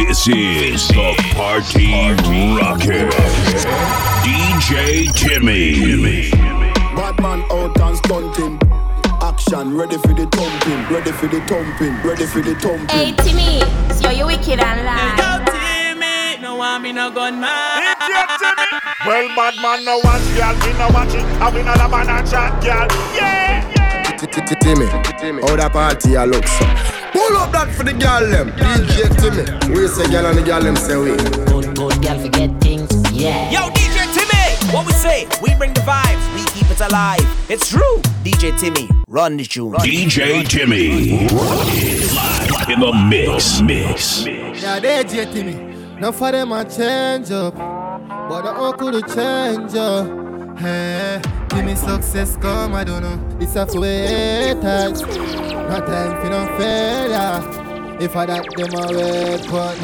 This is the Party Rocker. DJ Timmy. Bad man out and stunting. Action, ready for the thumping, ready for the thumping, ready for the thumping. Hey Timmy, so you wicked and lie. Yo, Timmy, no want me no gun man. Well, bad man, no watch, girl. Me no watch it. I win all a man and chat, girl. Yeah. Timmy, how that party a look so? Pull up that for the girl them. DJ Timmy, we say girl and the girl them say we. Good, good girl forget things, yeah. Yo, DJ Timmy, what we say? We bring the vibes, we keep it alive. It's true. DJ Timmy, run the tune. DJ Timmy. Live in the mix. Mix. Yeah, they DJ Timmy. Now for them I change up, but the uncle to change up. Hey, give me success come, I don't know. It's a tight. No time for no failure. If I that them a wait, but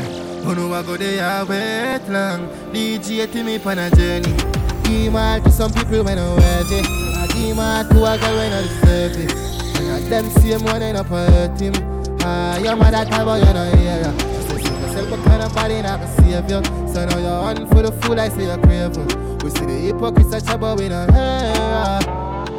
who know I go there I wait long. DJ Timmy on a journey. Give my to some people when I'm. I give my to a girl when I deserve it. And I them same one end up hurt him. Ah, your mother but you know here. You yourself but kind of body not a savior. So now you're on for the fool I say you're craving. We see the hypocrites a chat but we don't hear.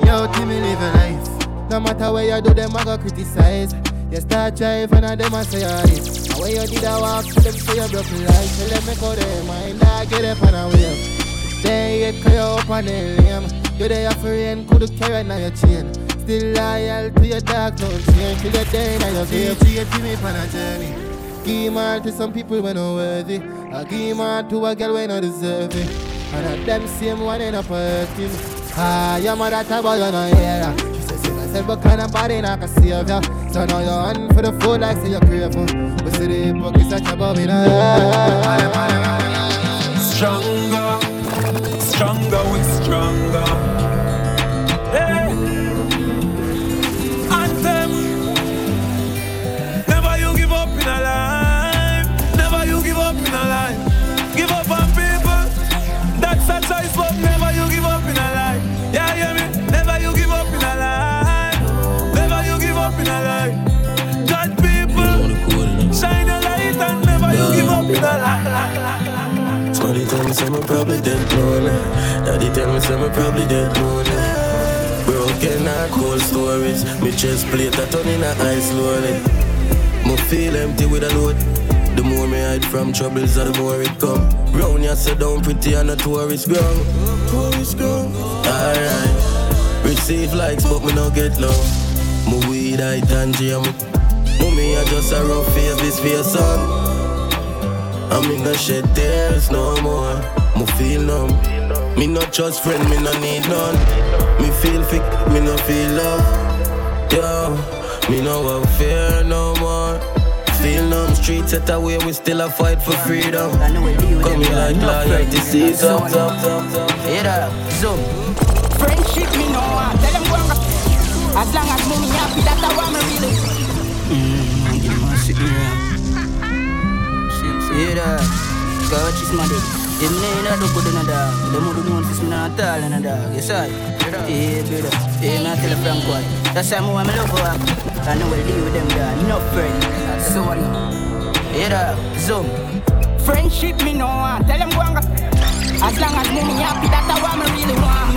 Yo, Timmy live a life. No matter where you do them, I go criticize. You start driving and them I say you're it. And when you did a walk, them say you broke life. Tell them make out their mind, I get up and I wave. Then you clear up on the lame. You there for rain, could carry on your chain. Still loyal to your dog, don't change till the day now you're grave. Give me on a journey. I give more to some people when not worthy. I give more to a girl when I deserve it. And at them same one end up hurting. Ah, your mother talk about you no hear her. She says, see myself, but kind of body not can save ya. So now you're on for the food like say you're grateful. We see the hypocrites that me no Stronger, stronger, we stronger. Me some probably dead lonely. Daddy tell me some probably dead lonely. Broken heart, cold stories. Me chest plate a turn in a ice slowly. Me feel empty with a load. The more me hide from troubles, the more it come. Round ya sit down pretty on a tourist ground. Tourist. Alright. Receive likes, but me no get love. Me weed I tangy and me. Mommy, I just a rough face, this face on. I me no shed tears no more. Me feel numb. Me not trust friend, me no need none. Me feel sick, me no feel love. Yo, me no have fear no more. Feel numb, streets set away, we still a fight for freedom. Coming like loyalty season. Yeah, zoom. Friendship me no want, tell them go and go. As long as mommy happy, that's how I'm really. Mm, give me a sit here. That? Go watch this man. Them name look good in a dog. Them don't want this man at all in a dog. You see? Yeah, brother. Yeah, man, tell a frank what. That's why I'm love for. I know we'll deal with them dog. No friend. So what? Yeah. Zoom. Friendship me no want, tell them go and go. As long as mommy happy, that's how I'm really want.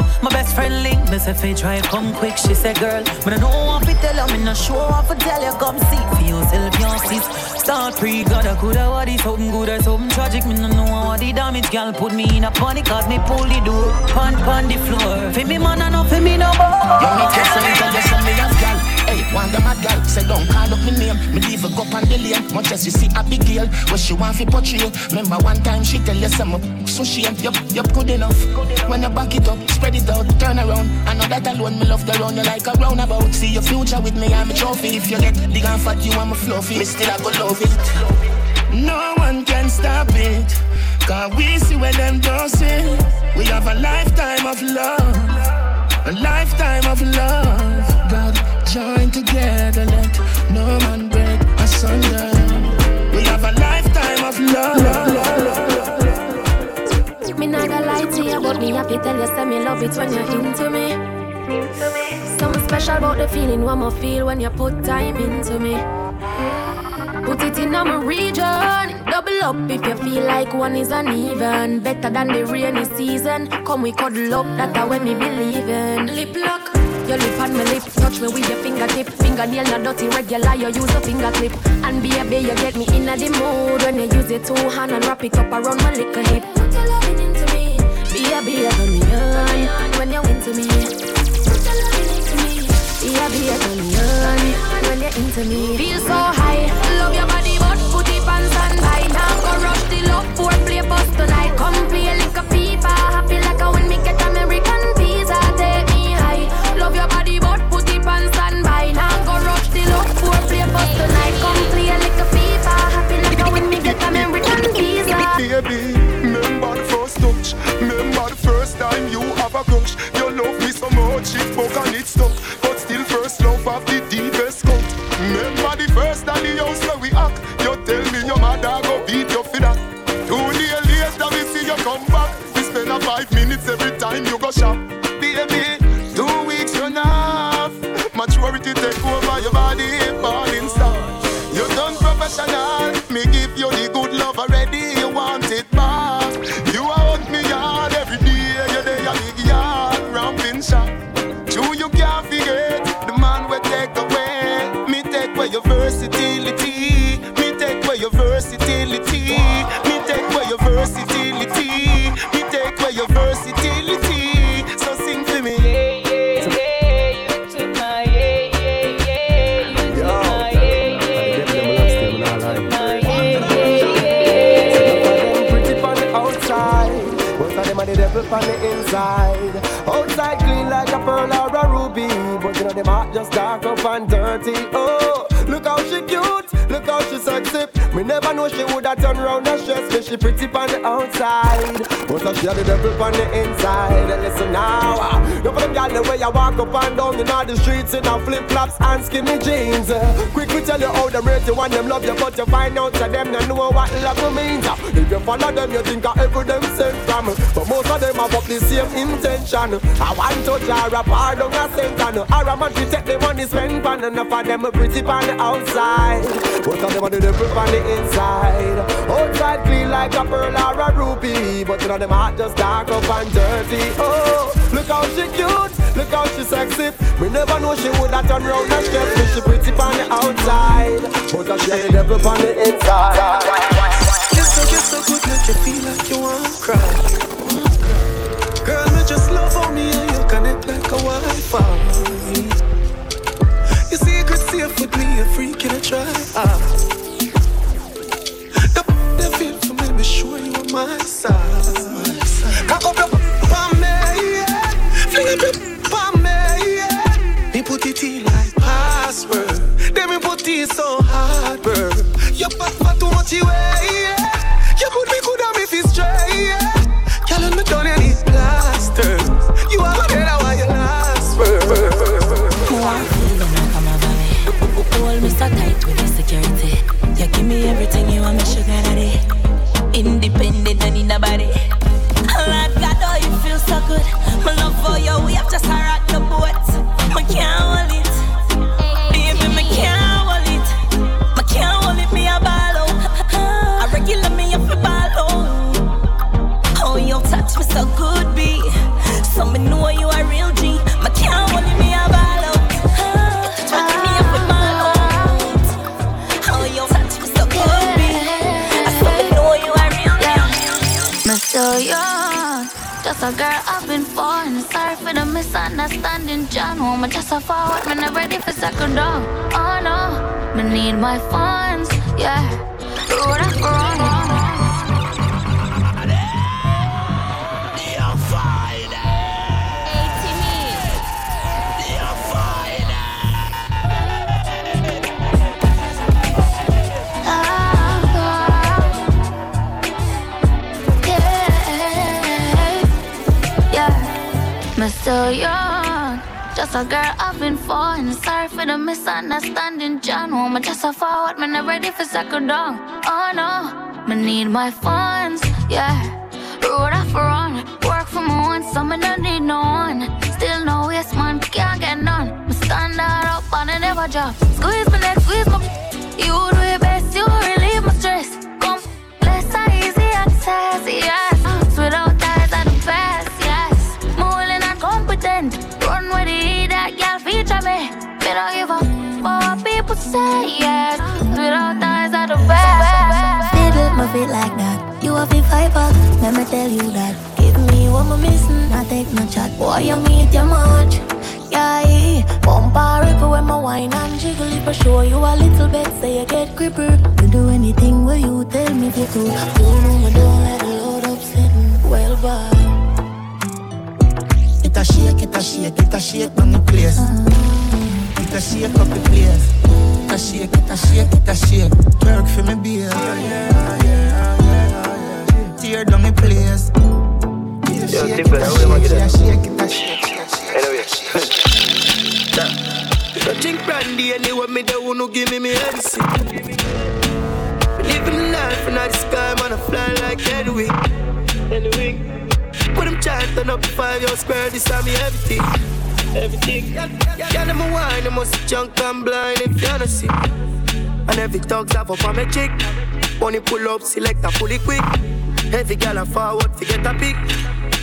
My best friend link me say fi drive come quick. She said, girl, but I don't want to tell her, me not sure want to tell you come see for yourself, your sis. Start pre, got a good what is something good or something tragic. Me no know what the damage, girl put me in a panic cause me pull the door, pan pan the floor. For me man, I know for me no more. You me test me, tell you some millions, girl. Hey, One the mad girl say don't call up me name. Me leave a go on the lane. Much as you see a big girl, what she want fi portray. Remember one time she tell you some so shame. Yup, yup, good enough. When you back it up, spread it out, turn around. I know that alone me love the round you like a roundabout. See your future with me, I'm a trophy. If you get big and fat, you I'm a fluffy. Me still I go love it. No one can stop it. Cause we see where them see. We have a lifetime of love. A lifetime of love. God, join together, let no man break asunder. We have a lifetime of love. Me not gonna lie to you, but me happy tell you, say me love it when you're into me. Something special about the feeling one more feel when you put time into me. Put it in my region. Double up if you feel like one is uneven. Better than the rainy season. Come we cuddle up, that's when me believe in. Lip lock. Your lip on my lip, touch me with your fingertip. Fingernail not dirty, regular. You use a finger clip, and be a baby you get me in the mood when you use your two hand and wrap it up around my little hip. Baby you turn me on when you into me. Put your into me, baby you turn me on when you're into me. Feel so high, love your body but put it on standby. Now go rush the love for play bust tonight. Come play like a FIFA, much, it broke and it Me never know she woulda turn round and stress. She pretty on the outside, but she had the devil on the inside. And listen now, ah, you for them gyal the way I walk up and down in all the streets in a flip flops and skinny jeans. Uh, quick we tell you how them rate you and them love you, but you find out that them don't know what love means. Uh, if you follow them, you think of every them sent from. But most of them have up the same intention. I want to jar a pardon a sentence. Or a man to take the money spent on enough of them pretty on the outside. Most of them are the devil on the inside. Outside clean like a pearl or a ruby, but you know them heart just dark up and dirty. Oh, look how she cute, look how she sexy. We never know she would have turned round and stress me. She pretty on the outside, but she the devil on the inside. You're so, you're so good, make you feel like you want to cry. Girl, me just love on me and you connect like a Wi-Fi. Your secret safe with me, a freak in a try. Ah. My side. Cock up your me, yeah. Fling up your me, yeah. Me put it in like password. Then me put it so hard, bro. You back for too much yeah. Girl I've been falling. Sorry for the misunderstanding, John. Woman, just a forward, man, I'm ready for second down. Oh no, I need my funds, yeah. Road after road. Me still young, just a girl I've been falling. Sorry for the misunderstanding, John. Woman, just a forward, man, I'm ready for second down. Oh no, I need my funds, yeah. Road off run, work for my own, so me don't need no one. Still no waste, man, can't get none. Me stand up and I never drop. Squeeze my neck, squeeze my. You do your best, you relieve my stress. Come, less easy access, yeah. Say, yes. Without eyes, I the best. Diddle my feet like that. You have to fight back, let me tell you that. Give me what I'm missing, I take no chat. Boy, you meet your much. Yeah, bumper ripper when my wine and jiggle If I show you a little bit, say you get gripper You do anything where you tell me to do You know me don't let the load up sitting well by it a shake, it a shake, it a shake on the place. Uh-huh. It a shake up the place. It a shake, it a shake, it a shake. Work for me, beer. Tear down the place. Yo, tip it, how am I get it? Shake, it a shake, Anyway. Don't drink brandy anyway, me don't wanna give me me head sick. Living life in the sky, man, I fly like Edwin. Anyway. Put them chant turn up the five year square, this time me everything. Everything. Yeah, them a wine, them must junk and blind if you don't see. And every dog's have up on my chick. Money pull up, select a fully quick. Every gal a forward, forget a pick.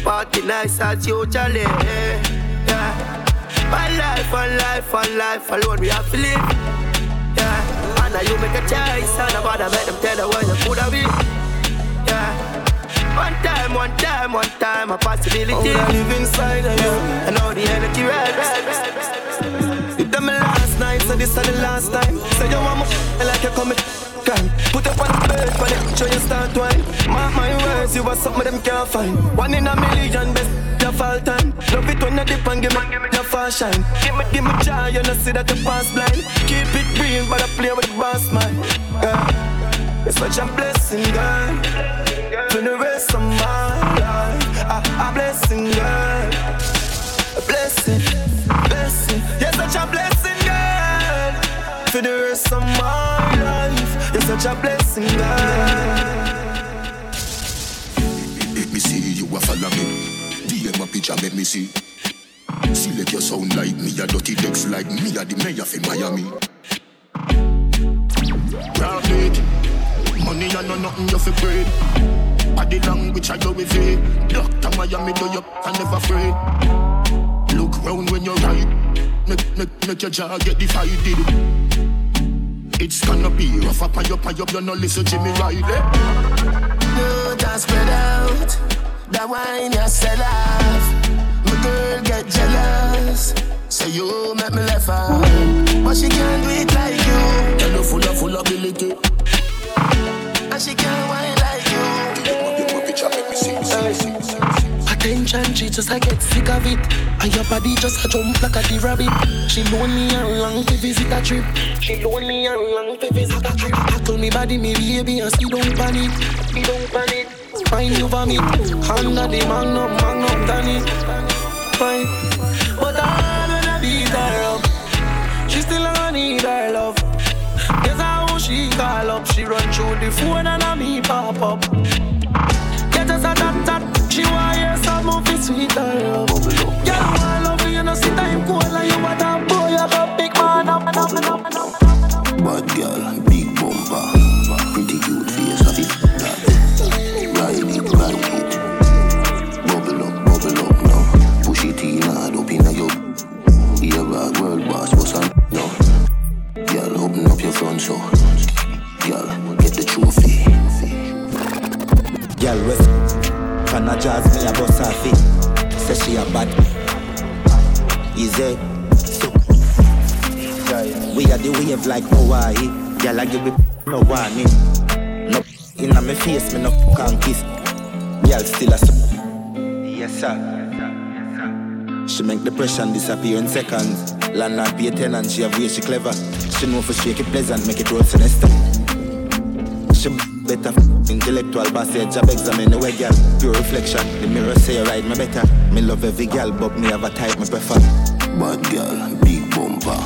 Party nice as you, Charlie. Yeah. One life, one life, one life alone we have to live. Yeah. And now you make a choice, and nobody make them tell you where you could have been. One time, one time, one time, a possibility. Oh, I live inside of you. I know the energy right. You done me last night, so this is the last time. Say you want me like you coming. Put up on the bed, for the show you start wine. Mark my words, you are something them can't find. One in a million, best your fall time. Love it when you dip and give me your shine. Give me, give me joy, you know see that you pass blind. Keep it real, but I play with the boss man. Yeah. It's such a blessing, girl for the rest of my life. A, blessing, girl. A blessing, blessing. You're such a blessing, girl. For the rest of my life. You're such a blessing, girl. Let me see you a follow me. DM a picture, make me see. Select your sound like me, a dirty decks like me, a the mayor for Miami. Profit, money and no nothing you fi bread. Body language I go with it. Doctor Miami do you I never afraid. Look round when you're right. Make, make, make your jaw get divided. It's gonna be rough up and up and up. You no listen to me right You just spread out. That wine you sell off. My girl get jealous. Say you make me laugh out. But she can't do it like you. You're full of full ability. And she can't wine Attention, she just I get sick of it. And your body just a jump like a the rabbit. She lonely and long to visit a trip. She lonely and long to visit a trip. I told me body, me baby, and see don't panic. See don't panic. Find you for me. Under the magnum, magnum, Danny. Fine. But I don't need her up. She still don't need her love. Guess how she call up. She run through the phone and I me pop up just a tap tap. She want hear some movie sweet and love. Girl, I love you, you know, see time and you want a boy, you got big man up, up, up, up. Bad girl, big bumper, jazz, me a bust her feet. Say she a bad. Easy. So, we are the wave like Hawaii. Girl, I give me no warning. No in my face, me no can kiss. Girl, still a Yes, sir. She make depression disappear in seconds. Landlord pay tenant, she have way she clever. She know for shake it pleasant, make it road sinister. She better intellectual passage, job examine the way girl. Pure reflection, the mirror say you ride me better. Me love every girl, but me have a type me prefer. Bad girl, big bumper,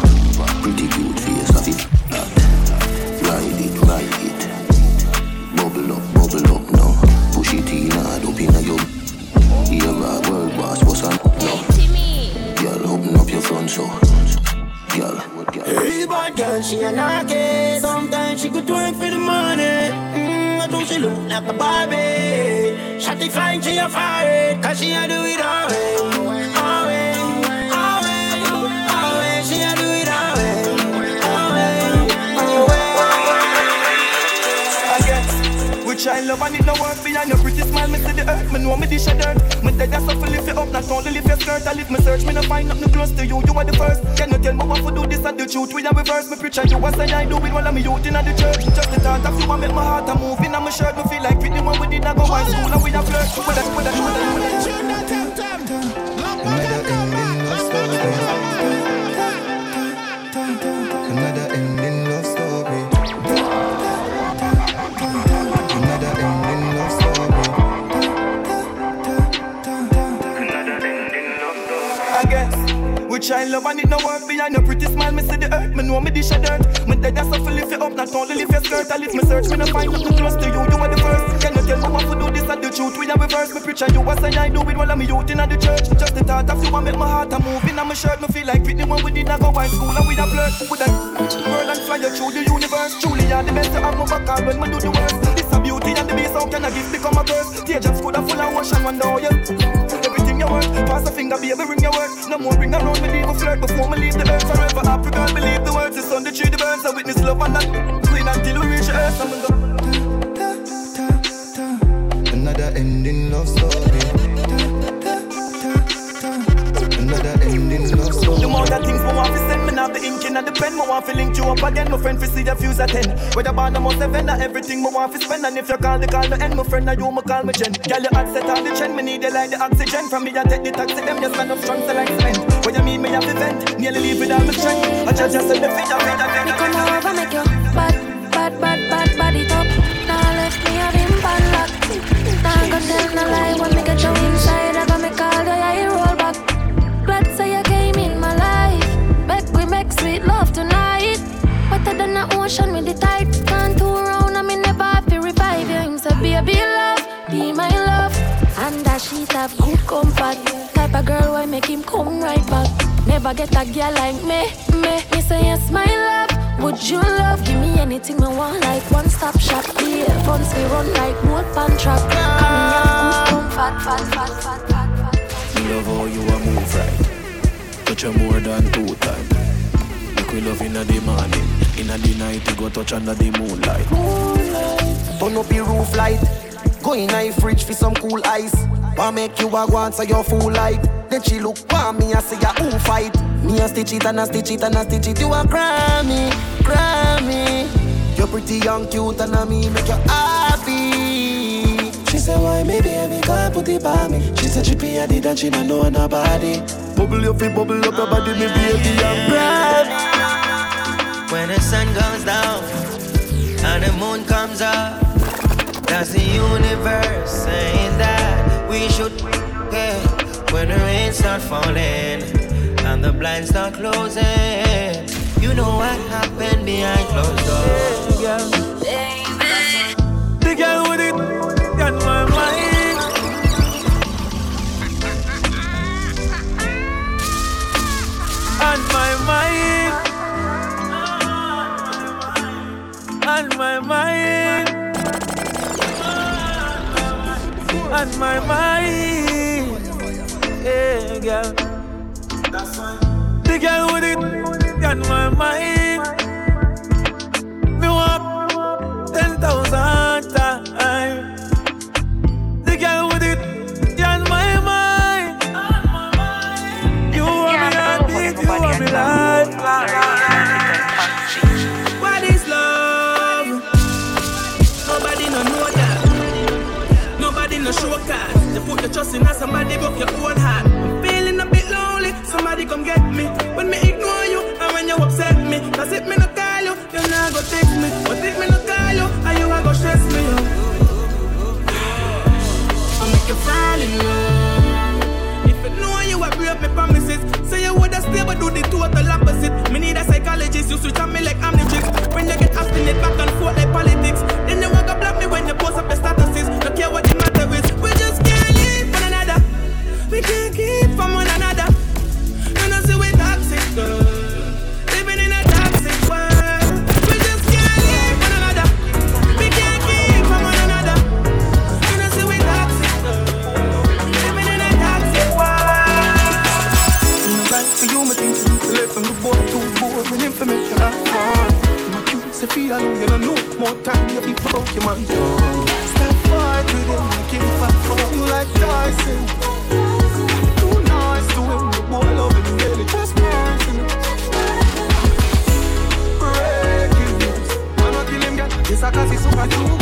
a fire. Cause she a do it all way. All way, way, way. She a do it way. Way, guess. Which I love and it no work behind your pretty smile. Me see the earth, me know me dish a dirt. Me dead as to lift it up, not only lift your skirt. I lift me search, me no find nothing close to you. You are the first. Can you tell me what to do this and the truth? We are reverse. Me preach and you what say I do it while I'm youth in the church. Just the thought of you and make my heart a move in my shirt. Me feel like the one we did not go high school and we a flirt. With that, with that, with I love and it no work behind your pretty smile. Me see the earth, me know me dish a dirt. Me dead as to lift it up, not only lift your skirt. I lift me search, me no find nothing close to you. You are the first. Can you tell me what to do this and the truth? We are reverse. Me preach and you what say I do it while I'm youth in the church. Just the thought of you and make my heart a move in my shirt. Me feel like Whitney when we did not go high school and we a flirt. With that girl and fly you through the universe. Truly, you're the best to have my back when we do the worst. This a beauty and the beast, how can I give become a curse? Teardrops could have full of ocean, how you everything you work. Pass a finger, baby, ring your work. No more bring around me, leave a flirt before me leave the earth. Forever girl, believe the words. The sun, the tree, the birds. I witness love and that queen until we reach the earth. I'm in the Another ending love in the pen. Me want to link you up again. My friend, fi see the fuse at 10. Whether band or must have vendor, everything me want to spend. And if you call the call me end, my friend, now you me call me Jen. Girl, you set on the trend. Me need you like the oxygen. From me, I take the taxi. Them just stand up strong, so like cement. What you mean, me have event? Nearly leave without my strength. I just just the fit, I fit, I fit, I Come over, make your bad, bad, bad, bad body top. Now left me a rim pan lock. Now go tell no lie comfort. Type of girl why make him come right back. Never get a girl like me, me. Me say yes, my love. Would you love? Give me anything me want, like one stop shop. Yeah, funds me run like road pan track. Come me have good comfort, fat, fat, fat, fat, fat. Me love how you a move right. Touch you more than two times. Make we love inna the morning, inna the night. You go touch under the moonlight. Turn up your roof light. Go in a fridge for some cool ice. Wanna make you a go answer your full light. Then she look for me and say ya who fight. Me a stitch it and a stitch it and a stitch it. You a Grammy, Grammy. You're pretty young, cute and a me make you happy. She said, why me baby can't put it by me She said she pee I did and she don't know nobody Bubble your feet, bubble up your body, me baby, I'm Grammy. When the sun goes down and the moon comes up, that's the universe saying that we should yeah. When the rain start falling and the blinds start closing, you know what happened behind closed doors. The girl with it super too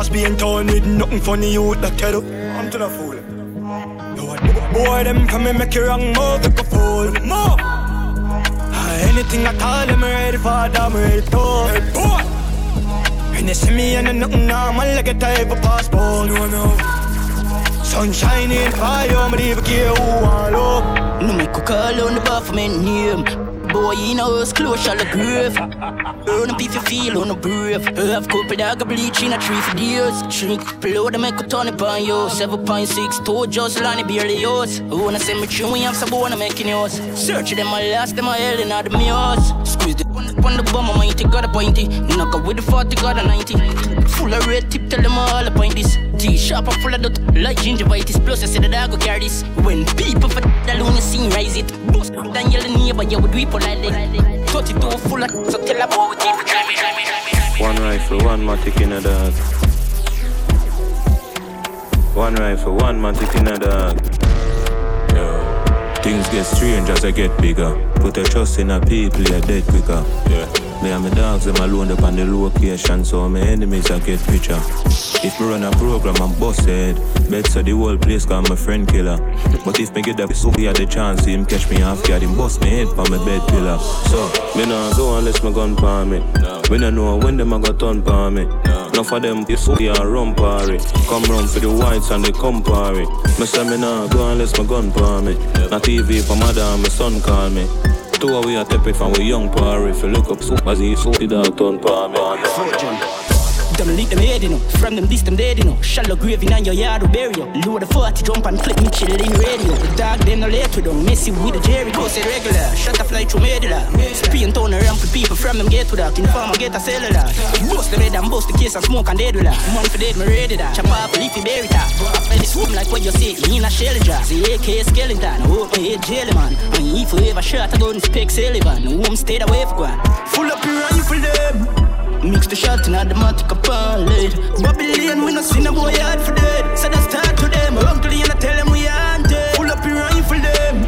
Can't come as being with nothing funny you that tell up I'm to the fool Boy, them come and make you wrong move, like a fool Move Ah, Anything I call them ready for, them ready to Hey, boy when they see me and I nothing normal, like a type of passport. No, no. Sunshine in fire, but even care who I love. No make a call on the bar for my name. Boy, you know it's close to the grave. Earn up if you feel on the brave. Have couple dog bleach in a tree for years. Drink, blow the make a ton upon you. 7.6, two just line barely yours. Wanna send me you have some wanna making yours. Search them, my last, them, my hell, and all the mirrors. Squeeze the one on the bum, I mighty got a pointy. Knock up with the 40, got a 90. Full of red tip, tell them all the point this. T sharp and full of dot, like gingivitis. Plus, I said that I go carry this. When people for the alone, you see rise it. Bust down yell the neighbor, you would it politely. 32 full of, so tell a boy, keep it. One rifle, one matic in a dog. One rifle, one matic in a dog. Things get strange as I get bigger. Put a trust in a people, you're dead quicker. Yeah. Me and my dogs, them alone up on the location, so my enemies I get picture. If me run a program, I'm busted. Bet so the whole place call my friend killer. But if me get that so he had the chance, him catch me off guard, him bust me head for my bed pillar. So, me nah go unless my gun palm me. We don't know when them a got turn palm me. Enough of them they are run party. Come round for the whites and they come party. Me say me nah go unless my gun palm me. Not TV for madam, my son call me. Two of we are tepid from we young party. If you look up, so as he so the dog turn palm me. Them leak them head, you know. From them this them dead, you know. Shallow grave in your yard bury you. Load the 40 jump and click me chill in radio. The dog them no late with them. Messy with the Jerry go say regular. Shut a fly through medulla. Spin town around for people from them get to that. In farm get a cellular. Bust the red and bust the case and smoke and dead with. Man for dead, me ready that. Chop off leafy berry top. After this swim like what you you in a shell jar. The AK skeleton. Hope my head jelly man. And if you ever shot a gun, spec Sullivan. Home stayed away for one. Full up your rifle them. Mix the shot in automatic upon lead. Babylon, we no see no boy hard for dead. So that's start to them. Uncle, you know, tell them we haunted. Pull up your rifle them.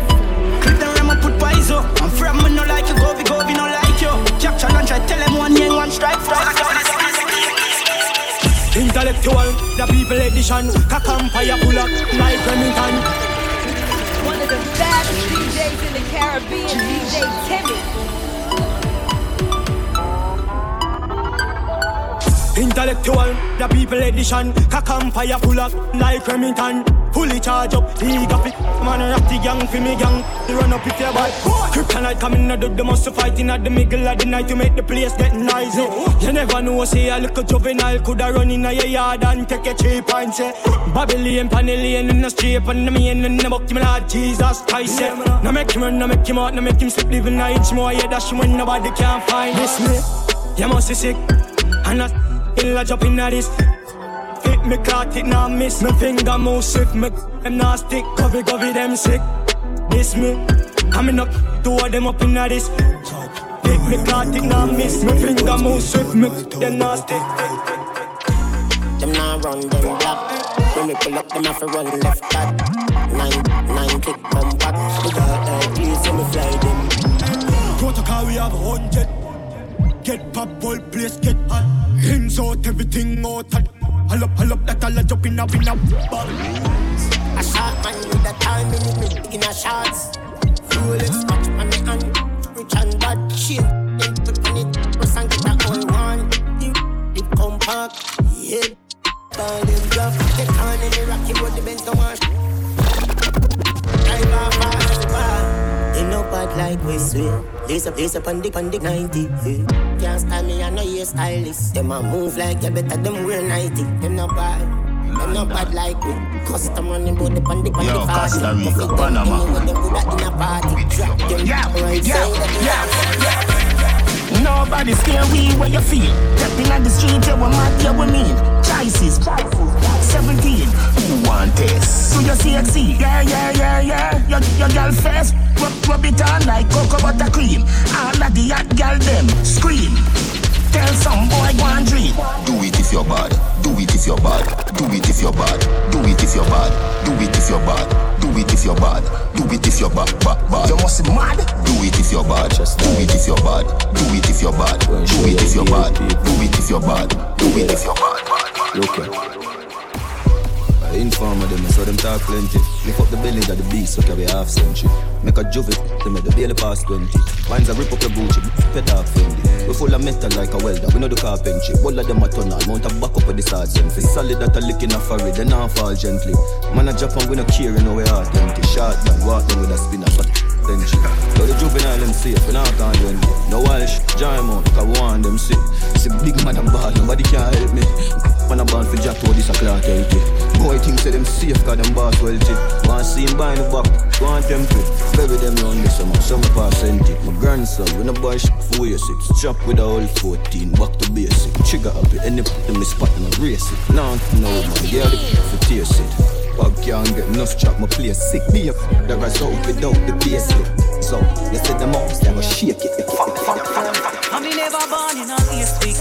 Clip the ram and put paizo. I'm from me no like you, go we go we no like you. Capture and try tell them one yang one strike strike. Intellectual, the people edition. Cock empire pull up like Remington. One of the baddest DJs in the Caribbean, DJ Timmy. Intellectual, the people edition. Cock fire pull up like Remington. Fully charge up, he got it. Man, rock the gang for me gang. They run up if you're bad. Kryptonite coming out of the most fighting at the middle of the night to make the place get noisy. Eh. You never know, say a little juvenile coulda run in your yard and take eh. a cheap and say Babylon, Panellian in the street and the main in the book, me Lord Jesus Christ. Eh. Yeah. Now make him run, now make him out, now make him sleep, living a inch more. Yeah, that's when nobody can find this me. You must be sick, and I in la jump in this. Fit me caught it now miss. Me finger move swift Me them not stick. Covey covey them sick. This me. I'm in up Two of them up in this Fit me caught it now miss. Me finger move swift Me them not stick. Them not run them block. When we pull up them have to run left back. Nine, nine click come back. We got that please so me fly them. Protocol we have a hundred Get pop, whole place get hot Hands out, everything out hot Hull up, hull up, that all a jump in a win a A shot man with a time in me in a shots. Rolex watch on me hand, rich and bad shit. Then put on it, press and get a whole one. The the compact, yeah. Ball is rough, get on in the rocky road, the Benz don't wash. Drive off fast, bar. They no bad like we eh? swear. Lace up, lace up on the, on the 90. Yeah. Can't stand me, I know you're stylist. Them a move like you better, them wear 90. Them no bad. Them no bad like me. Custom running bout the pan the pan Yo, the party. Costa Rica, Panama. me them good at in a party. Drop them right side of the Nobody scare we where you feel. Stepping on the street, you want mad, you want mean. Choices, 17. Who want this? Do you see it? See? Yeah, yeah, yeah, yeah. Your, your girl face, rub, rub it on like cocoa butter cream. All of the hot girl them scream. Tell some boy go and dream. Do it if you're bad. Do it if you're bad. Do it if you're bad. Do it if you're bad. Do it if you're bad. Do it if you're bad. Do it if you're bad. Bad, bad. You must be mad. Do it if you're bad. Do it if you're bad. Do it if you're bad. Do it if you're bad. Do it if you're bad. Do it if you're bad. Bad, bad. Look here. I inform of so them talk plenty. Lift up the belly of the beast, so carry half century. Make a juvie, they make the daily past 20. Mine's a rip up your Gucci, pet off Fendi. We full of metal like a welder, we know the carpentry. All of them a tunnel, mount a back up with the sergeant. Fi solid that a lick in a forehead, they not fall gently. Man a Japan, we no care, you know we empty. Short man, walk them with a spinner, but century. So the juvenile them safe, we not can't do anything. No Walsh, Jam out, cause we want them sick. See big man and bad, nobody can help me. Man a born for jack to this a clock healthy. Boy think say them safe, cause them boss wealthy. Want see him buy the back, want template. Bury them round this summer, summer percentage. My grandson, when a boy shit for your six. Chop with a whole 14, back to basic. Trigger happy, any put them in spot and I race it. Now, no man, yeah, the for taste it. Bug can't get enough chop, my place sick. Be a that result without the payslip. So, you said the they go shake it. Fuck, fuck, fuck, fuck. I me never born in an east week.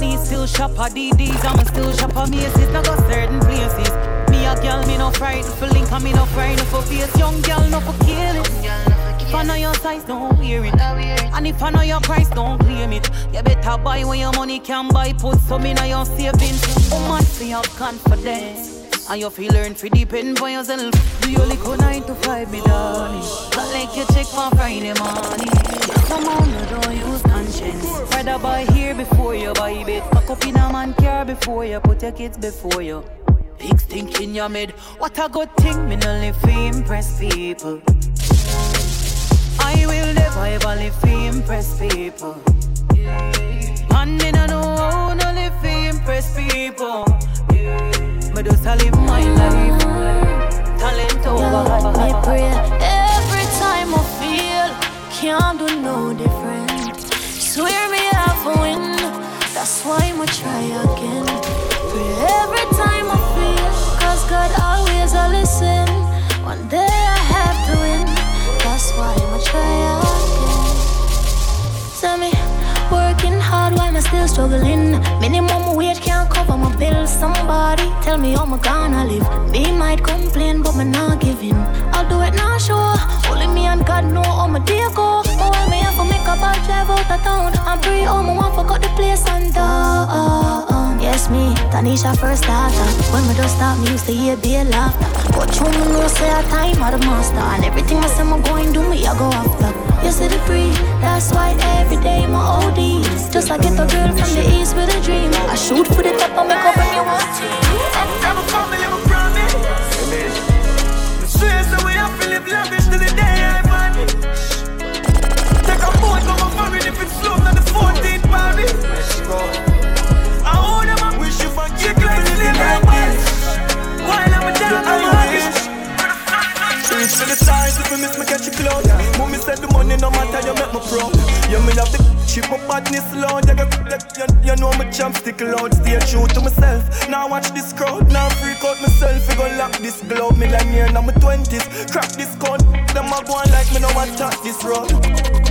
Me still shop at DDs, I'm still shop at Macy's. Now go certain places. Me a girl, me no frightened for link, me no frightened for face. Young girl, no for kill it. If I know your size, don't wear it. And if I know your price, don't claim it. You better buy when your money can buy. Put some in your savings. Woman, fi have confidence. And you feel learn fi depend on yourself. Do you lick on nine to five, me darling? Not like you check for Friday morning. Come on, you don't use conscience. Rather buy here before you buy bed. Pack up in a man car before you put your kids before you. Big stink in your mid. What a good thing, me no live to impress people. I will never ever live to impress people. Man, me no know how no live to impress people. Me just a live my life. Talent over. Me pray every time I feel can't do no different. Swear me have a win, that's why I'ma try again. Pray every time I feel, cause God always a listen. One day I have to win, that's why I'ma try again. Tell me, working hard, why am I still struggling? Minimum wage can't cover my bills. Somebody tell me how am gonna live? Me might complain, but me not giving. I'll do it now, sure. Only me and God know how my day go. But when me have to make a bad drive out of town, I'm free oh, home, I want forgot the place and down. Yes, me, Tanisha first starter. When me just start, me used to hear be laughter. But you me know I say a time of the master, and everything I say me going do me, I go after. You see the free, that's why every day my OD. Just like get a girl from the east with a dream. I shoot for the top and make a new one team. Never promise, witness loud. You, you, you know my champ stick loud, stay true to myself. Now watch this crowd, now freak out myself. We go lock this globe, millionaire now my twenties. Crack this code, them a go on like me no want touch this road.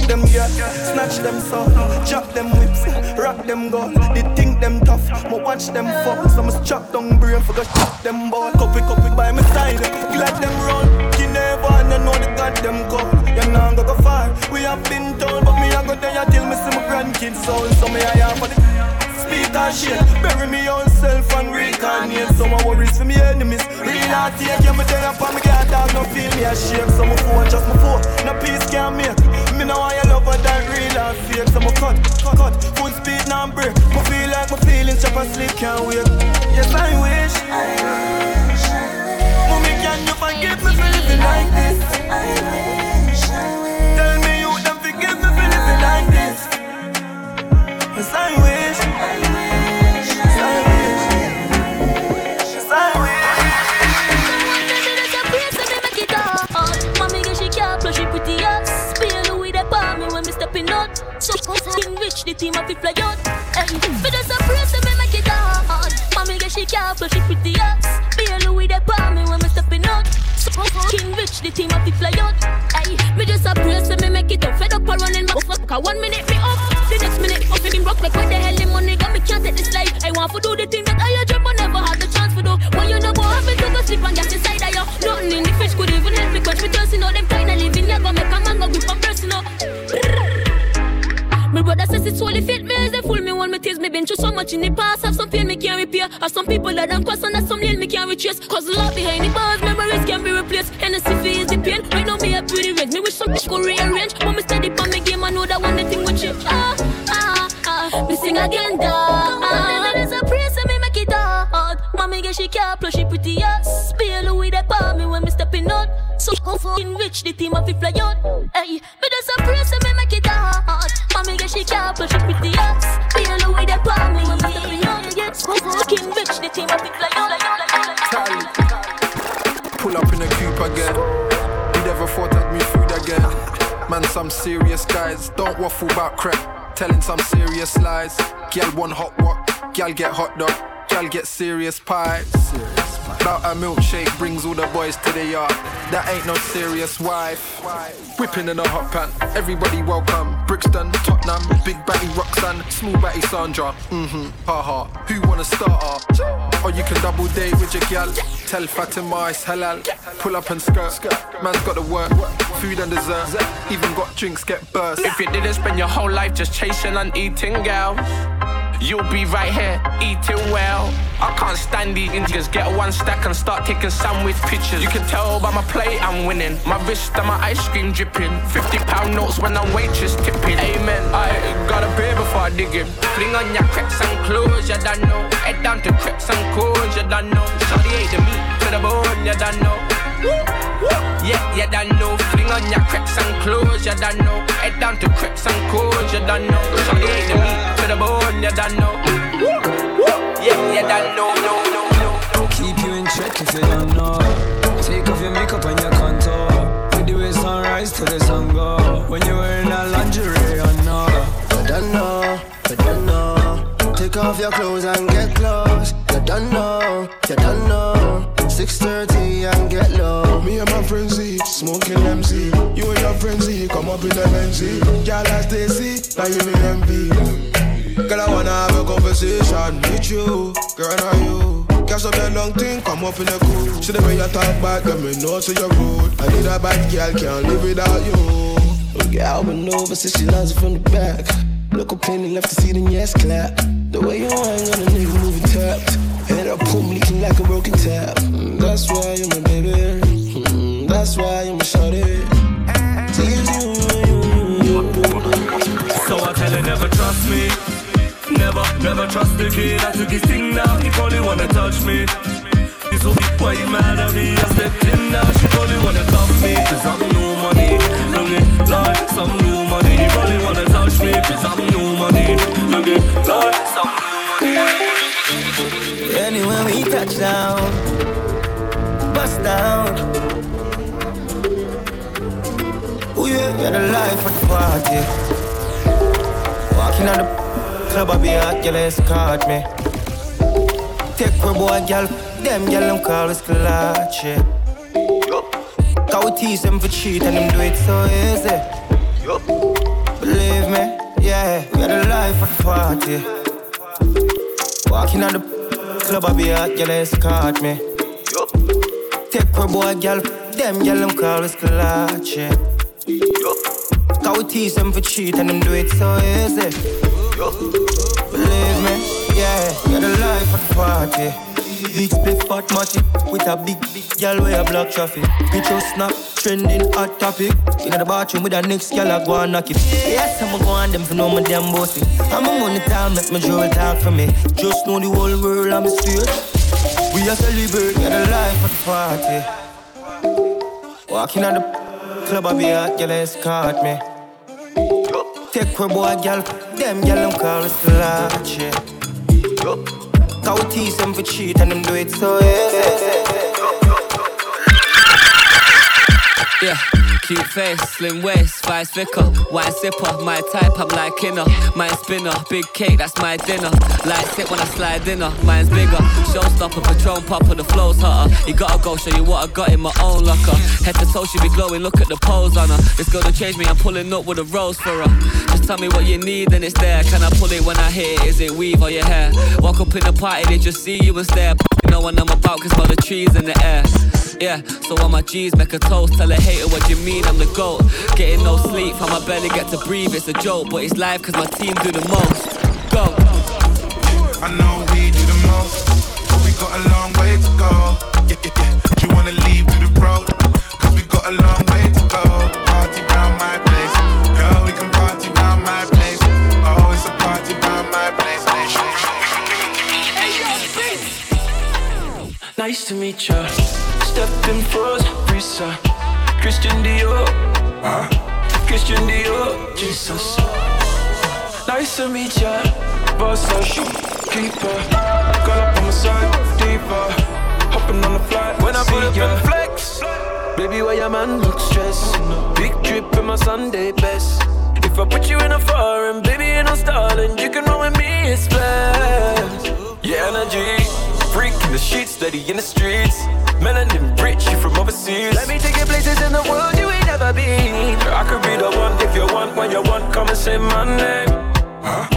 Them get snatch them soul, chop them whips, rock them gun. They think them tough, but watch them fall. So must chop down brain for go chop them ball. Copy copy by my side, glad them run. You never know the goddamn call. You know go far. We have been told, but me I go there till me see my grandkids soul. So me I have for the speak and shit. Bury me own self and reincarnate. Some my worries for me enemies. Real not take you, me there up and me can't no feel me ashamed. So my phone just my phone, no peace can make. Me know I love her that real and fake. So my cut, cut, cut, full speed now break. Me feel like my feelings chop and sleep can't wait. Yes I wish. I wish. Mommy, can you forgive me for living like this? I wish. I wish. The rich, the team of it fly out. Hey, a me make it. Mommy she can't flush it with the palm me when me stepping out. Rich, the team fly out. Me just a me make it up. Cause one minute me up, the next minute up in rock like what the hell the money got me can't take this life. I want to do the thing that I dream but never had the chance to do. When you know what happened to go sleep and just inside of you. Nothing in the fish could even help me quench me thirst. You know them kind of living here gonna make a man go grip and burst. You. My brother says it's only fit me as they fool me when me tears me been through so much in the past. Have some pain me can't repair. Have some people that don't cross and some lane me can't retrace. Cause love behind the bars, memories can be replaced. Hennessy feels the pain. Right now me a pretty rent. Me wish some could rearrange. But sing again, dog. Ah, there's a praise and me make it hard. Mommy get she can't she pretty ass. Spill with the palm when me stepping out. So fucking rich, the team of it fly out. Hey, but there's a praise and me make it hard. Mommy get she can't she pretty ass. Spill with the palm when me stepping out. So fucking rich, some serious guys. Don't waffle about crap. Telling some serious lies. Gal want hot what? Gal get hot dog. Gal get serious pie. About a milkshake brings all the boys to the yard. That ain't no serious wife. Whipping in a hot pan. Everybody welcome. Brixton, Tottenham, Big Batty Roxanne, Small Batty Sandra. Mm-hmm. Haha. Who wanna start her? Or you can double date with your gal. Tell Fatima it's halal. Pull up and skirt. Man's got to work. Food and dessert. Even got drinks get burst. If you didn't spend your whole life just chasing and eating, gal, you'll be right here eating well. I can't stand these niggas. Get one stack and start taking sandwich pictures. You can tell by my plate I'm winning. My wrist and my ice cream dripping. 50 pound notes when I'm waitress tipping. Amen. I got a beer before I dig in. Fling on your crepes and clothes, you don't know. Head down to crepes and cones, you don't know. Shawty ate the meat to the bone, you don't know. Yeah, you don't know. Fling on your crepes and clothes, you don't know. Head down to crepes and cones, you don't know. Shawty ate the meat to the bone, you don't know. Yeah, you don't know, no, no, no. Keep you in check if you don't know. Take off your makeup and your contour. With the way sunrise to the sun go. When you're wearing a lingerie, I know. You don't know, you don't know. Take off your clothes and get close. You don't know, you don't know. 6:30 and get low. Me and my friends Z, smoking MC. You and your friends Z, come up in the MC. Girl, I stay see, now you me envy. Girl, I wanna have a conversation with you. Girl, are you? Catch up your long thing, come up in the cool. See the way you talk back, let me know so you're rude. I need a bad girl, can't live without you. Girl, been over since she loves it from the back. Look up in left to see the yes clap. The way you hang on a nigga moving tapped. Head up, pum leaking like a broken tap. That's why you're my baby. Mm, That's why you're my shorty. Tease you, you, you, you. So I tell her never trust me. Never, never trust the kid. I took his thing now. He probably wanna touch me. He's so big, why you mad at me? I stepped in now. She probably wanna cuff me. Cause I'm new money. Look it, like some new money. He probably wanna touch me. Cause I'm new money. Look it, like some new money. Anywhere we touch down, bust down. Oh yeah, you're the life of the party. Walking on the club, I be hot, girl, escort me. Take my boy, girl, them girl, them call us clutch, yeah. Cause we tease them for cheat and them do it so easy. Believe me, yeah, we are the life of the party. Walking on the club, I be hot, girl, escort me. My boy, girl, them girl, them call us clutch, yeah. Cause we tease them for cheat and them do it so easy. Believe me, yeah, are the life of the party. Big split fat matty with a big, big gal where a block traffic. Picture snap, trending hot topic. In the bathroom with a next gal I go and knock it. Yes, I'm go on them for no my damn bossy. I'm a money time, make my jewel talk for me. Just know the whole world I'm straight. We are celebrating the life of the party. Walking on the club, I be hot, girl, escort me. Take her boy, girl, them girl, them call us yeah. Cause tease them for cheat and them do it so easy. Yeah. Cute face, slim waist, vice vicar, wine sipper, my type, I'm like inner. Mine spinner, big cake, that's my dinner. Light sit when I slide in her, mine's bigger. Showstopper, Patron popper, the flow's hotter. You gotta go show you what I got in my own locker. Head to toe, she be glowing, look at the pose on her. This girl to change me, I'm pulling up with a rose for her. Just tell me what you need and it's there. Can I pull it when I hit it? Is it weave or your hair? Walk up in the party, they just see you and stare. Know what I'm about, cause all the trees in the air. Yeah, so on my G's, make a toast. Tell a hater what you mean, I'm the GOAT. Getting no sleep, how my belly get to breathe, it's a joke. But it's life, cause my team do the most. Go. I know we do the most, but we got a long way to go. Yeah, yeah, yeah. You wanna leave with the road, cause we got a long way to go. Nice to meet ya. Stepping froze, Risa. Christian Dior. Huh? Christian Dior. Jesus. Nice to meet ya. Boss up, keeper. Girl up on my side, deeper. Hopping on the flight when I put up in flex. Baby, why your man look stressed? Big trip in my Sunday best. If I put you in a foreign, baby, no stalling. You can roll with me, it's blessed. Yeah, energy. Freak in the sheets, steady in the streets. Melanin rich, you from overseas. Let me take you places in the world you ain't never been. I could be the one if you want, when you want, come and say my name. Huh?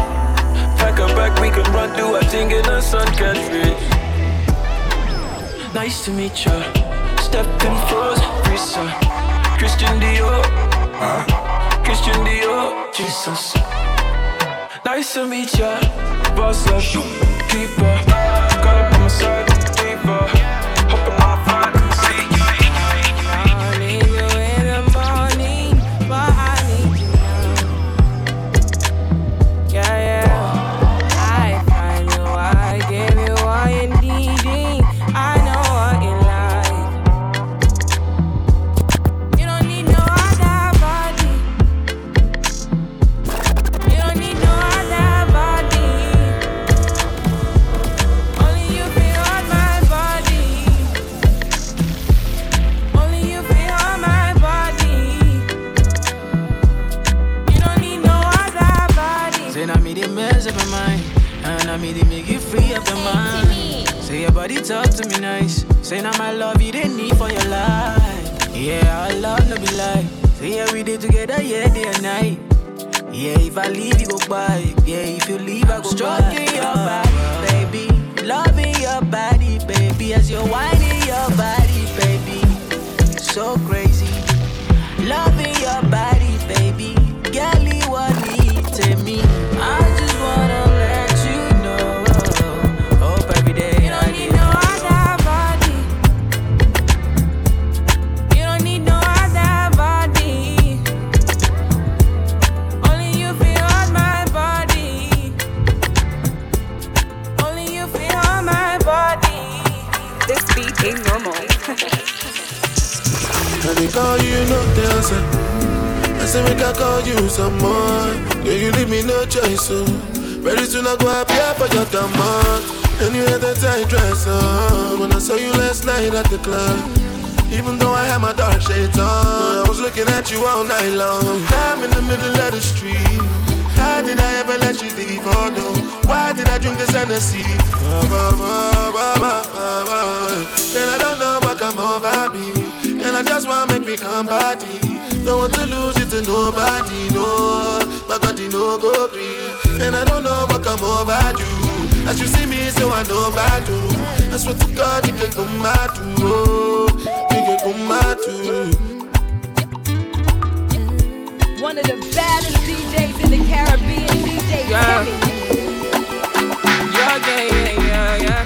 Pack a bag, we can run, do a thing in the sun country. Nice to meet ya. Stepping froze, Risa. Christian Dior. Huh? Christian Dior. Jesus. Nice to meet ya. Boss up, keeper. Got And I don't know what come over you. As you see me, so I know about you. I swear to God, you can come out to. Oh, you can come out to. One of the baddest DJs in the Caribbean, DJ yeah. Yeah, yeah, yeah, yeah, yeah.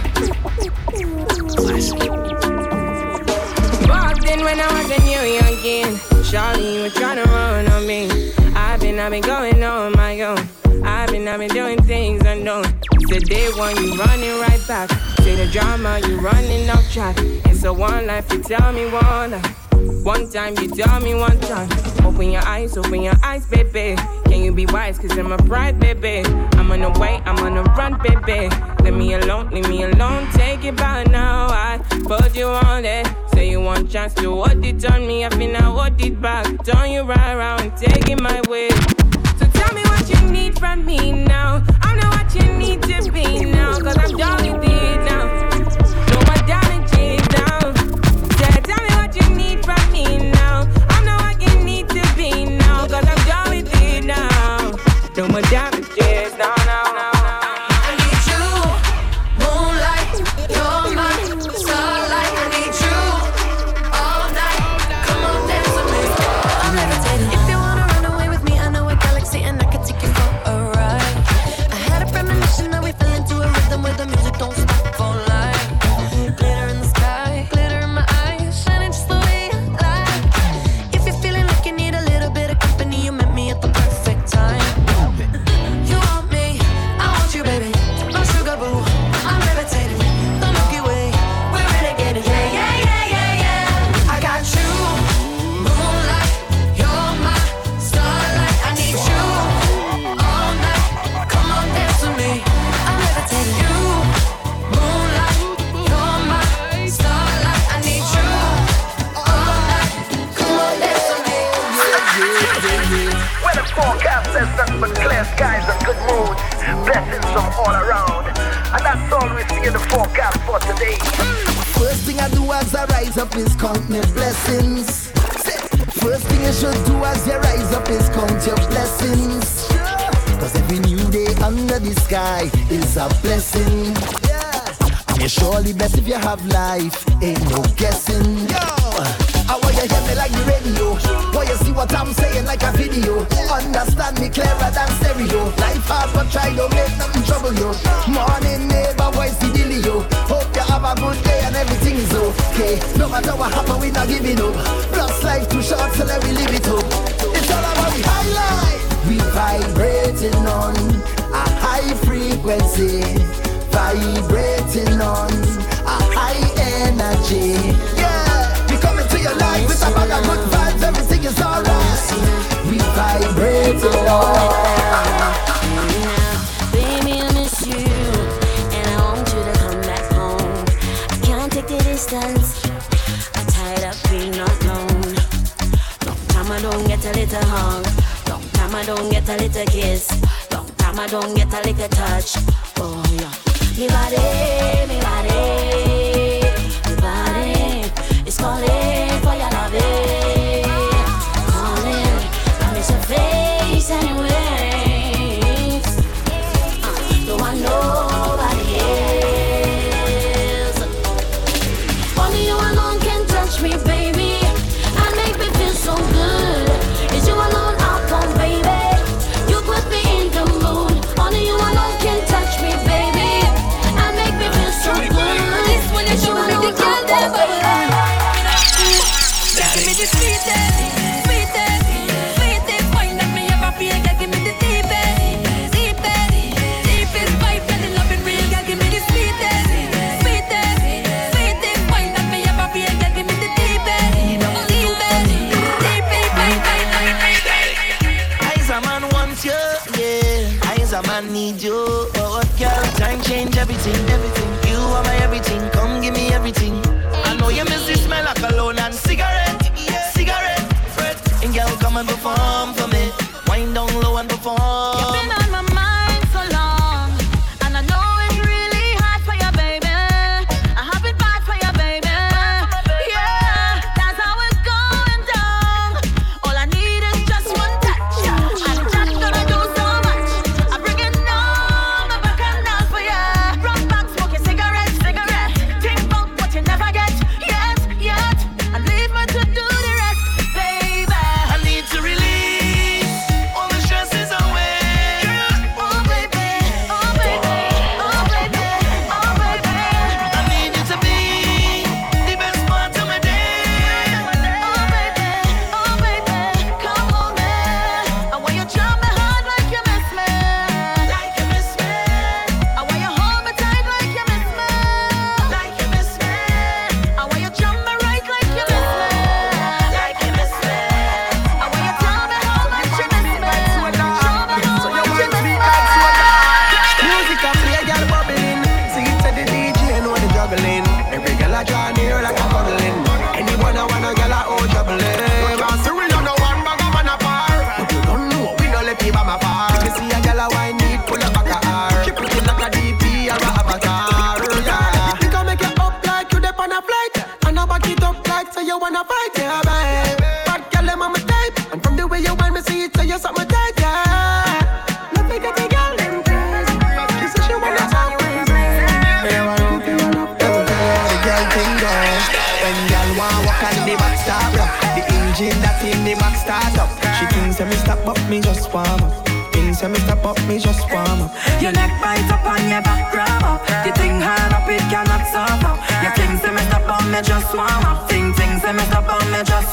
Walked in when I was a New young kid. Charlie was trying to run on me been, I've been going on my own. I've been, I've been doing things unknown. It's the day one, you running right back. Say the drama, you running off track. It's a one life, you tell me one. One time, you tell me one time. Open your eyes, open your eyes, baby. Can you be wise? Cause I'm a pride, baby. I'm on the way, I'm on the run, baby. Leave me alone, leave me alone. Take it back now. I put you on it. Say you want chance to what it on me. I feel I what it back. Turn you right around, take it my way. So tell me what you need from me now. I know what you need to be now. Cause I'm done with it now. down. Of life. Me, baby.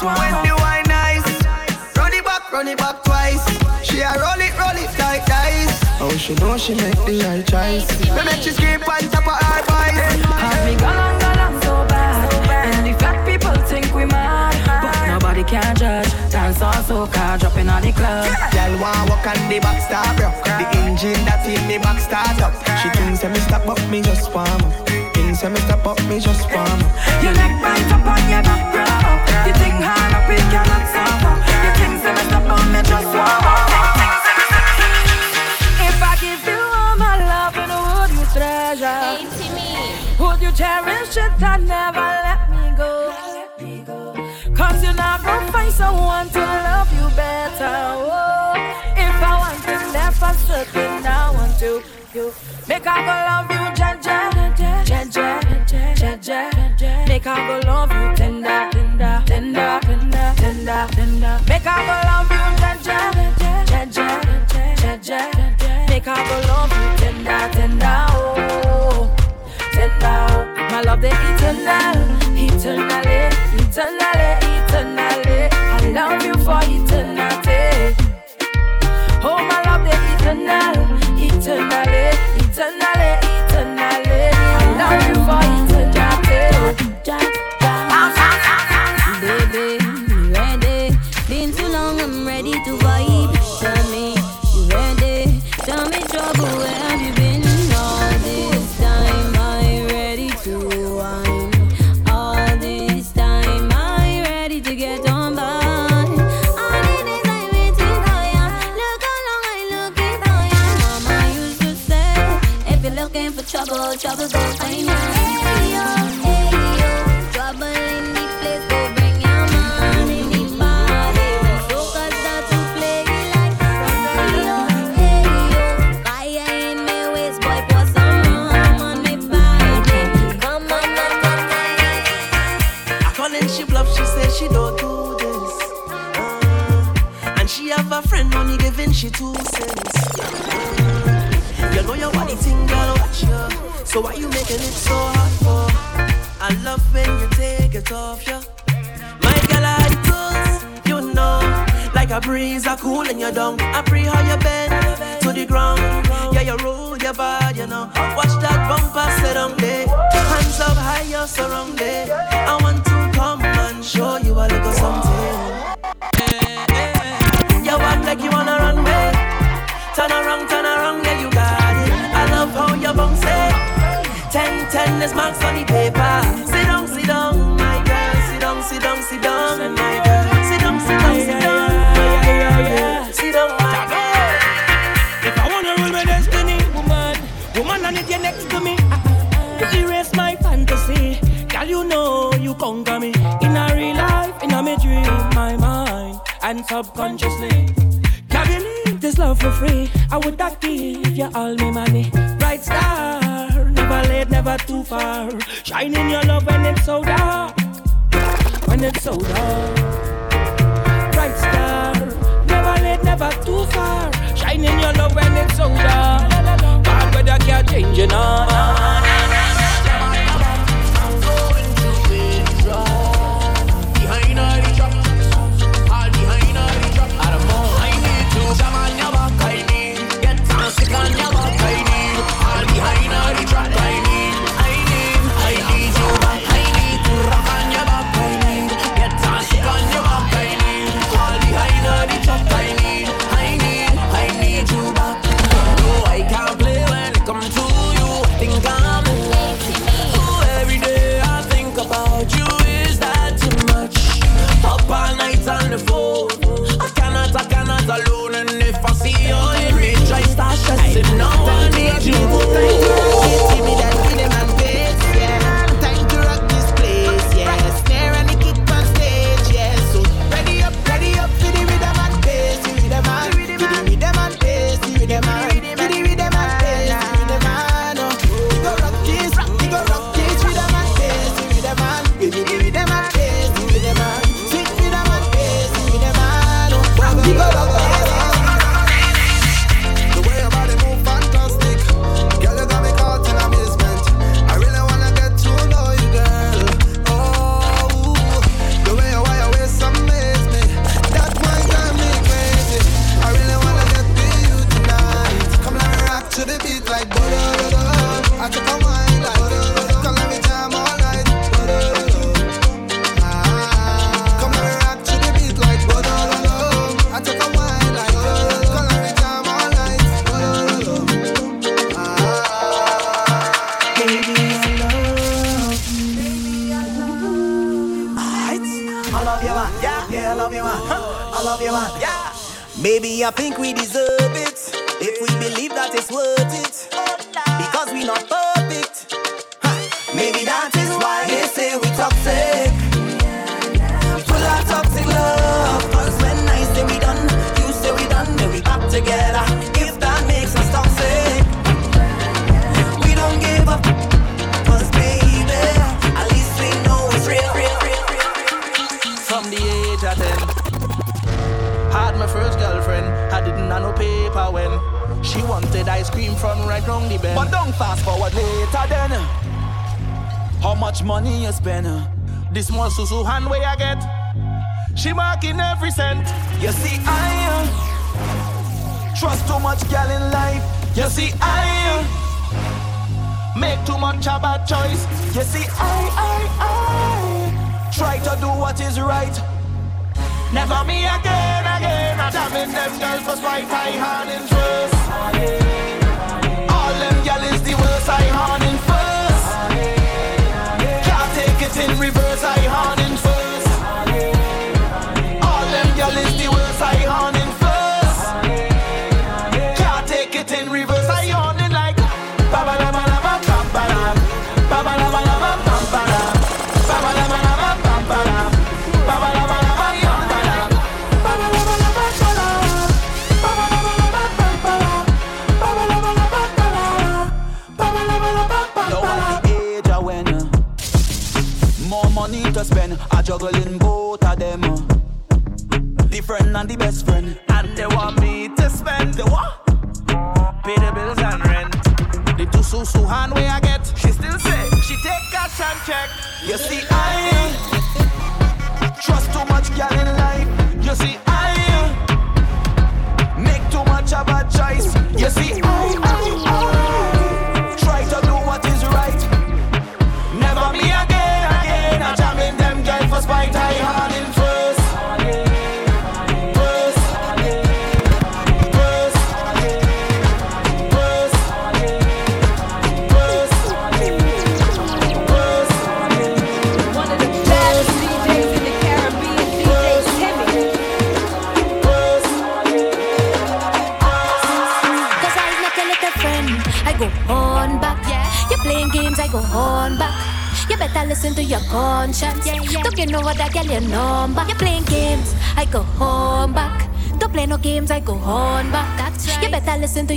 nice one. When you wine nice, run it back, run it back twice. She a roll it, roll it tight dice. Oh, she know she make the right choice. We make she scream on top of her voice. Have me gone on, so bad, and the fat people think we mad. But nobody can judge. Dance all so soca, dropping all the club. Girl, wanna walk on the back star, bro. The engine that in the back start up. She thinks that me stop, but me just warm up. Things that me stop, but me just warm up. You like right up on your back, bro. You If I give you all my love, and would you treasure? Would you cherish it and never let me go? Cause you're not gonna find someone to love you better. Oh, if I want to, never certain I want to. You make I go love you, ja ja ja ja. Make I go.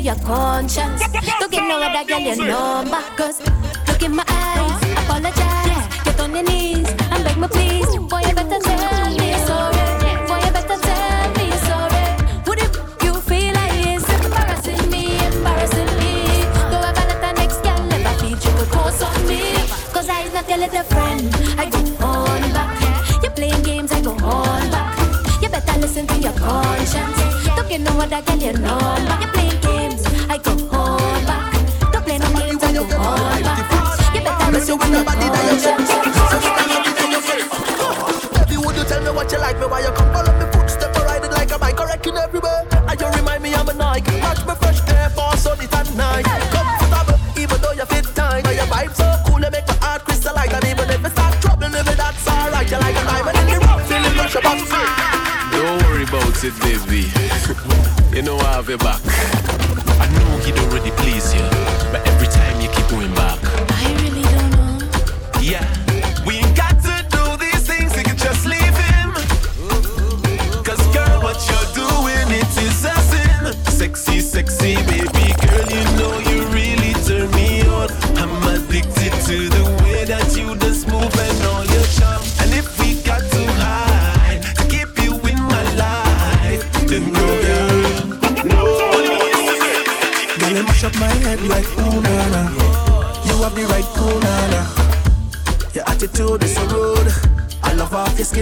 your conscience. Don't get no other girl your number. Cause look in my eyes, apologize. Get on your knees and beg me please. Boy, you better tell me you're sorry. Boy, you better tell me you're sorry. What if you feel like it's embarrassing me, embarrassing me? Go and let the next girl never feed you the course on me. Cause is not your little friend. I go on back. You're playing games, I go on back. You better listen to your conscience. Don't get no other girl your number. Don't Baby, would you tell me what you like me? Why you come follow me footstep? I ride it like a bike, everywhere. And you remind me a Nike. Match fresh sunny tan. Comfortable, even though you fit tight. Your vibe so cool, you make my heart crystallize. And even if trouble. You like feeling Don't worry about it, baby. you know I have your back. He don't really please you.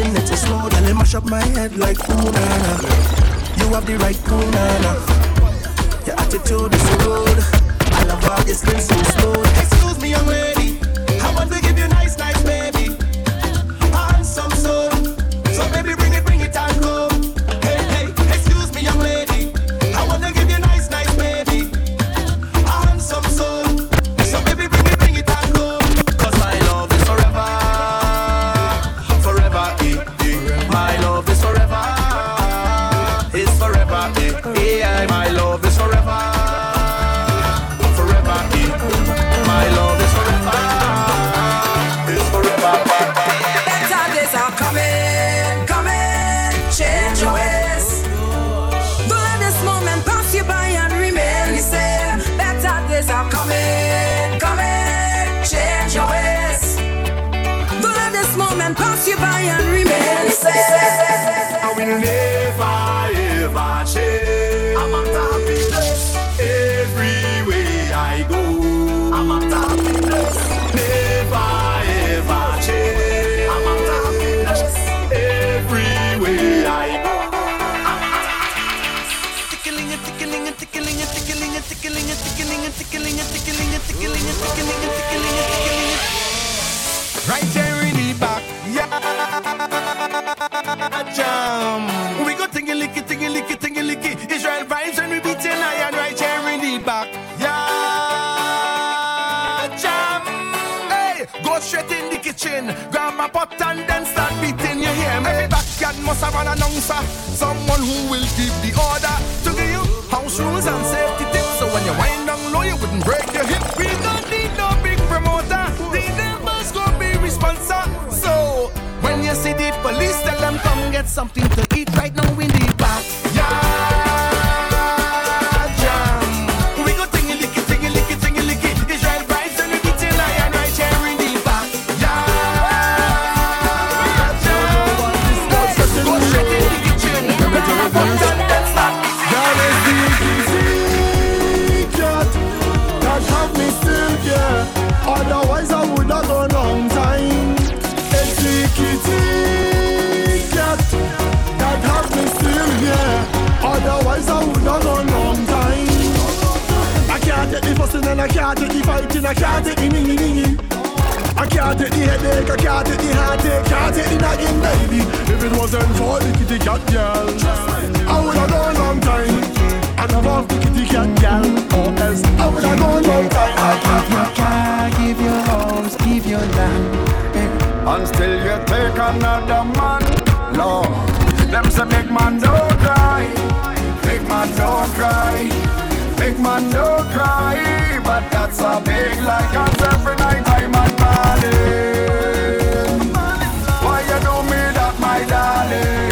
taking it so slow. Then they mash up my head like ooh na na. You have the right ooh na na. Your attitude is so rude. I love how you spin so slow. Excuse me, young lady. My pot and then start beating. You hear me? Every backyard must have an announcer, someone who will give the order to give you house rules and safety tips. So when you wind down low, you wouldn't break your hip. I can't take the fighting. I can't take the ningy ningy. I can't take the headache, I can't take the heartache, can't take the nagging, baby. If it wasn't for the kitty cat girl, I would have gone long time. And above the kitty cat girl, or else I would have gone long time. I give your car, give your house, give your land. And still you take another man. Lord, them say big man don't cry. Big man don't cry. Big man don't cry, but that's a big lie. Cause every night I'm on Why you do me that, my darling?